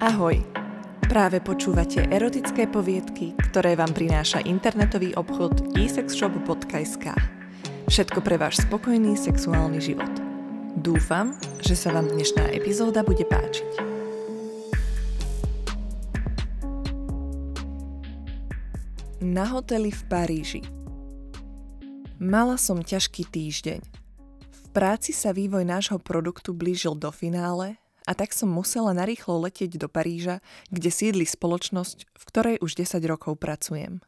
Ahoj! Práve počúvate erotické poviedky, ktoré vám prináša internetový obchod esexshop.sk. Všetko pre váš spokojný sexuálny život. Dúfam, že sa vám dnešná epizóda bude páčiť. Na hoteli v Paríži Mala som ťažký týždeň. V práci sa vývoj nášho produktu blížil do finále a tak som musela narýchlo letieť do Paríža, kde sídli spoločnosť, v ktorej už 10 rokov pracujem.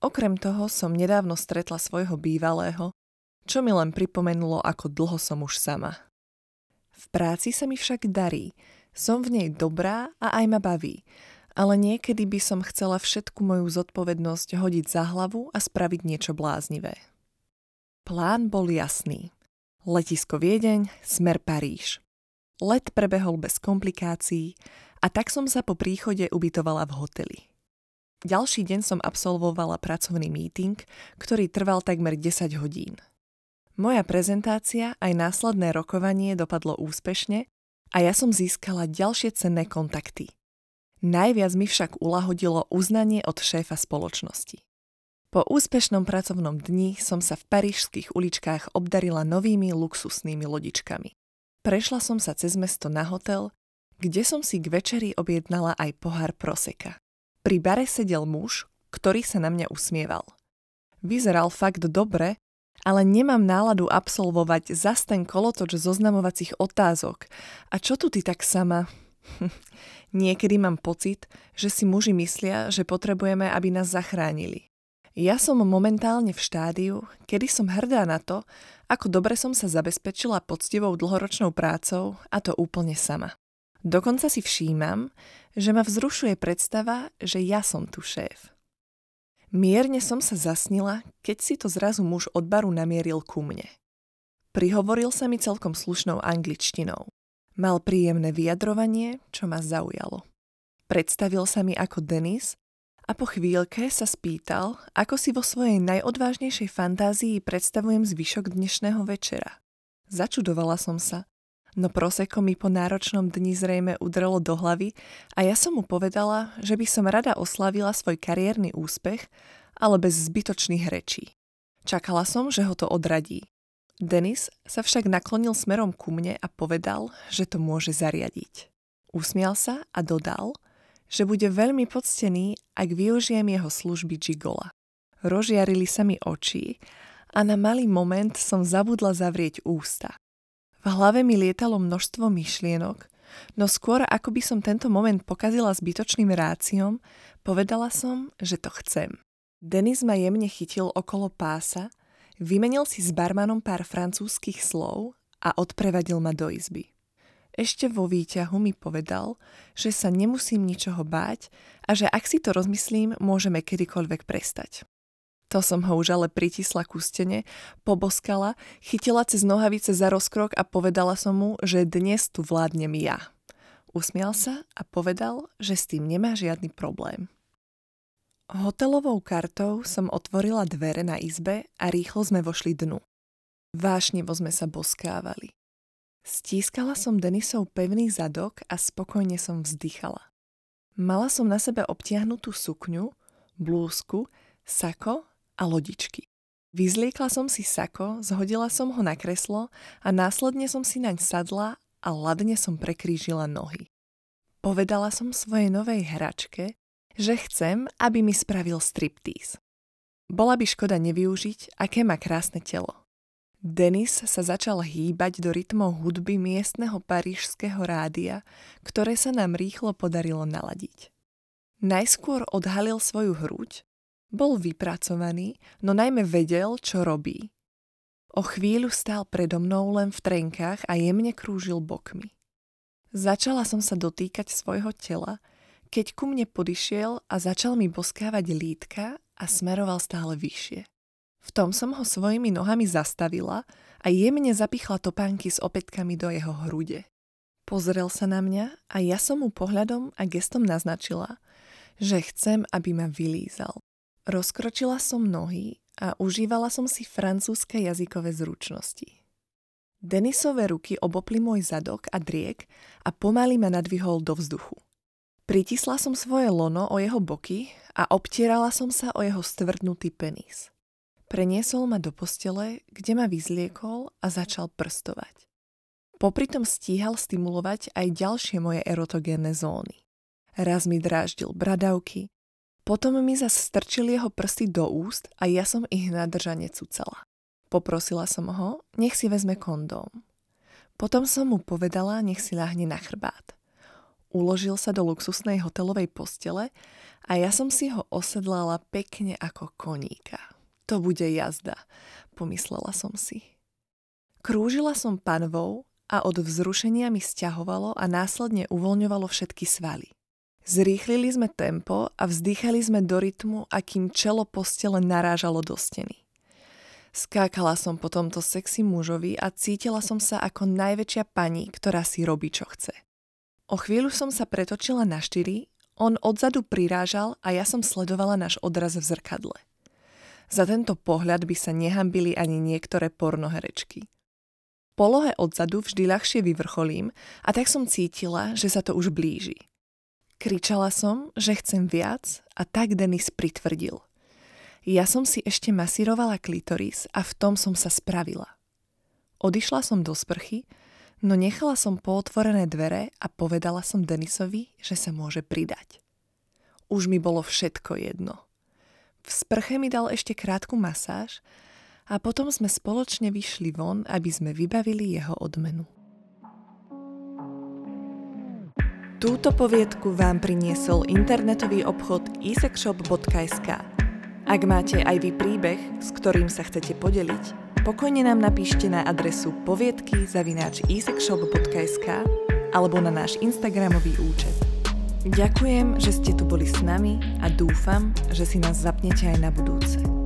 Okrem toho som nedávno stretla svojho bývalého, čo mi len pripomenulo, ako dlho som už sama. V práci sa mi však darí, som v nej dobrá a aj ma baví, ale niekedy by som chcela všetku moju zodpovednosť hodiť za hlavu a spraviť niečo bláznivé. Plán bol jasný. Letisko Viedeň, smer Paríž. Let prebehol bez komplikácií a tak som sa po príchode ubytovala v hoteli. Ďalší deň som absolvovala pracovný meeting, ktorý trval takmer 10 hodín. Moja prezentácia aj následné rokovanie dopadlo úspešne a ja som získala ďalšie cenné kontakty. Najviac mi však ulahodilo uznanie od šéfa spoločnosti. Po úspešnom pracovnom dni som sa v parížských uličkách obdarila novými luxusnými lodičkami. Prešla som sa cez mesto na hotel, kde som si k večeri objednala aj pohár proseka. Pri bare sedel muž, ktorý sa na mňa usmieval. Vyzeral fakt dobre, ale nemám náladu absolvovať zas ten kolotoč zoznamovacích otázok. A čo tu ty tak sama? Niekedy mám pocit, že si muži myslia, že potrebujeme, aby nás zachránili. Ja som momentálne v štádiu, kedy som hrdá na to, ako dobre som sa zabezpečila poctivou dlhoročnou prácou a to úplne sama. Dokonca si všímam, že ma vzrušuje predstava, že ja som tu šéf. Mierne som sa zasnila, keď si to zrazu muž od baru namieril ku mne. Prihovoril sa mi celkom slušnou angličtinou. Mal príjemné vyjadrovanie, čo ma zaujalo. Predstavil sa mi ako Denis a po chvíľke sa spýtal, ako si vo svojej najodvážnejšej fantázii predstavujem zvyšok dnešného večera. Začudovala som sa, no proseko mi po náročnom dni zrejme udrelo do hlavy a ja som mu povedala, že by som rada oslavila svoj kariérny úspech, ale bez zbytočných rečí. Čakala som, že ho to odradí. Denis sa však naklonil smerom ku mne a povedal, že to môže zariadiť. Usmial sa a dodal – že bude veľmi poctený, ak využijem jeho služby Gigola. Rožiarili sa mi oči a na malý moment som zabudla zavrieť ústa. V hlave mi lietalo množstvo myšlienok, no skôr ako by som tento moment pokazila zbytočným ráciom, povedala som, že to chcem. Denis ma jemne chytil okolo pása, vymenil si s barmanom pár francúzskych slov a odprevadil ma do izby. Ešte vo výťahu mi povedal, že sa nemusím ničoho báť a že ak si to rozmyslím, môžeme kedykoľvek prestať. To som ho už ale pritisla ku stene, poboskala, chytila cez nohavice za rozkrok a povedala som mu, že dnes tu vládnem ja. Usmial sa a povedal, že s tým nemá žiadny problém. Hotelovou kartou som otvorila dvere na izbe a rýchlo sme vošli dnu. Vášnevo sme sa boskávali. Stískala som Denisov pevný zadok a spokojne som vzdychala. Mala som na sebe obtiahnutú sukňu, blúzku, sako a lodičky. Vyzliekla som si sako, zhodila som ho na kreslo a následne som si naň sadla a ladne som prekrížila nohy. Povedala som svojej novej hračke, že chcem, aby mi spravil striptease. Bola by škoda nevyužiť, aké má krásne telo. Denis sa začal hýbať do rytmov hudby miestneho parížského rádia, ktoré sa nám rýchlo podarilo naladiť. Najskôr odhalil svoju hruď, bol vypracovaný, no najmä vedel, čo robí. O chvíľu stál predo mnou len v trenkách a jemne krúžil bokmi. Začala som sa dotýkať svojho tela, keď ku mne podišiel a začal mi boskávať lítka a smeroval stále vyššie. V tom som ho svojimi nohami zastavila a jemne zapichla topánky s opätkami do jeho hrude. Pozrel sa na mňa a ja som mu pohľadom a gestom naznačila, že chcem, aby ma vylízal. Rozkročila som nohy a užívala som si francúzske jazykové zručnosti. Denisové ruky obopli môj zadok a driek a pomaly ma nadvihol do vzduchu. Pritisla som svoje lono o jeho boky a obtierala som sa o jeho stvrdnutý penis. Preniesol ma do postele, kde ma vyzliekol a začal prstovať. Popri tom stíhal stimulovať aj ďalšie moje erotogénne zóny. Raz mi dráždil bradavky, potom mi zas strčil jeho prsty do úst a ja som ich nadržane cucala. Poprosila som ho, nech si vezme kondóm. Potom som mu povedala, nech si ľahne na chrbát. Uložil sa do luxusnej hotelovej postele a ja som si ho osedlala pekne ako koníka. To bude jazda, pomyslela som si. Krúžila som panvou a od vzrušenia mi stiahovalo a následne uvoľňovalo všetky svaly. Zrýchlili sme tempo a vzdýchali sme do rytmu, akým čelo postele narážalo do steny. Skákala som po tomto sexy mužovi a cítila som sa ako najväčšia pani, ktorá si robí, čo chce. O chvíľu som sa pretočila na štyri, on odzadu prirážal a ja som sledovala náš odraz v zrkadle. Za tento pohľad by sa nehambili ani niektoré pornoherečky. Polohe odzadu vždy ľahšie vyvrcholím a tak som cítila, že sa to už blíži. Kričala som, že chcem viac a tak Denis pritvrdil. Ja som si ešte masírovala klitoris a v tom som sa spravila. Odišla som do sprchy no nechala som pootvorené dvere a povedala som Denisovi, že sa môže pridať. Už mi bolo všetko jedno. V sprche mi dal ešte krátku masáž a potom sme spoločne vyšli von, aby sme vybavili jeho odmenu. Túto poviedku vám priniesol internetový obchod isexshop.sk. Ak máte aj vy príbeh, s ktorým sa chcete podeliť, pokojne nám napíšte na adresu poviedky zavináč alebo na náš Instagramový účet. Ďakujem, že ste tu boli s nami a dúfam, že si nás zapnete aj na budúce.